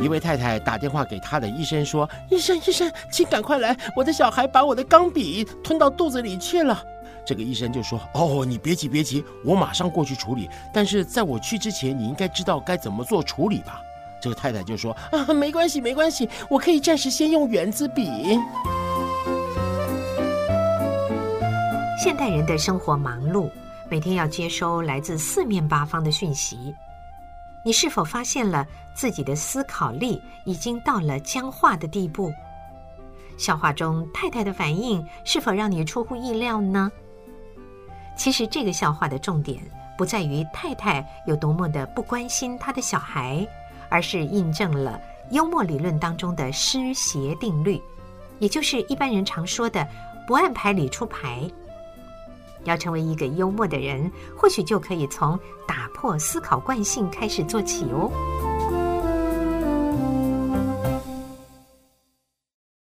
一位太太打电话给她的医生说：“医生，医生，请赶快来，我的小孩把我的钢笔吞到肚子里去了。”这个医生就说：“哦，你别急，别急，我马上过去处理。但是在我去之前，你应该知道该怎么做处理吧？”这个太太就说：“啊，没关系，没关系，我可以暂时先用圆子笔。”现代人的生活忙碌，每天要接收来自四面八方的讯息。你是否发现了自己的思考力已经到了僵化的地步？笑话中太太的反应是否让你出乎意料呢？其实这个笑话的重点不在于太太有多么的不关心她的小孩，而是印证了幽默理论当中的施谐定律，也就是一般人常说的“不按牌理出牌”。要成为一个幽默的人，或许就可以从打破思考惯性开始做起哦。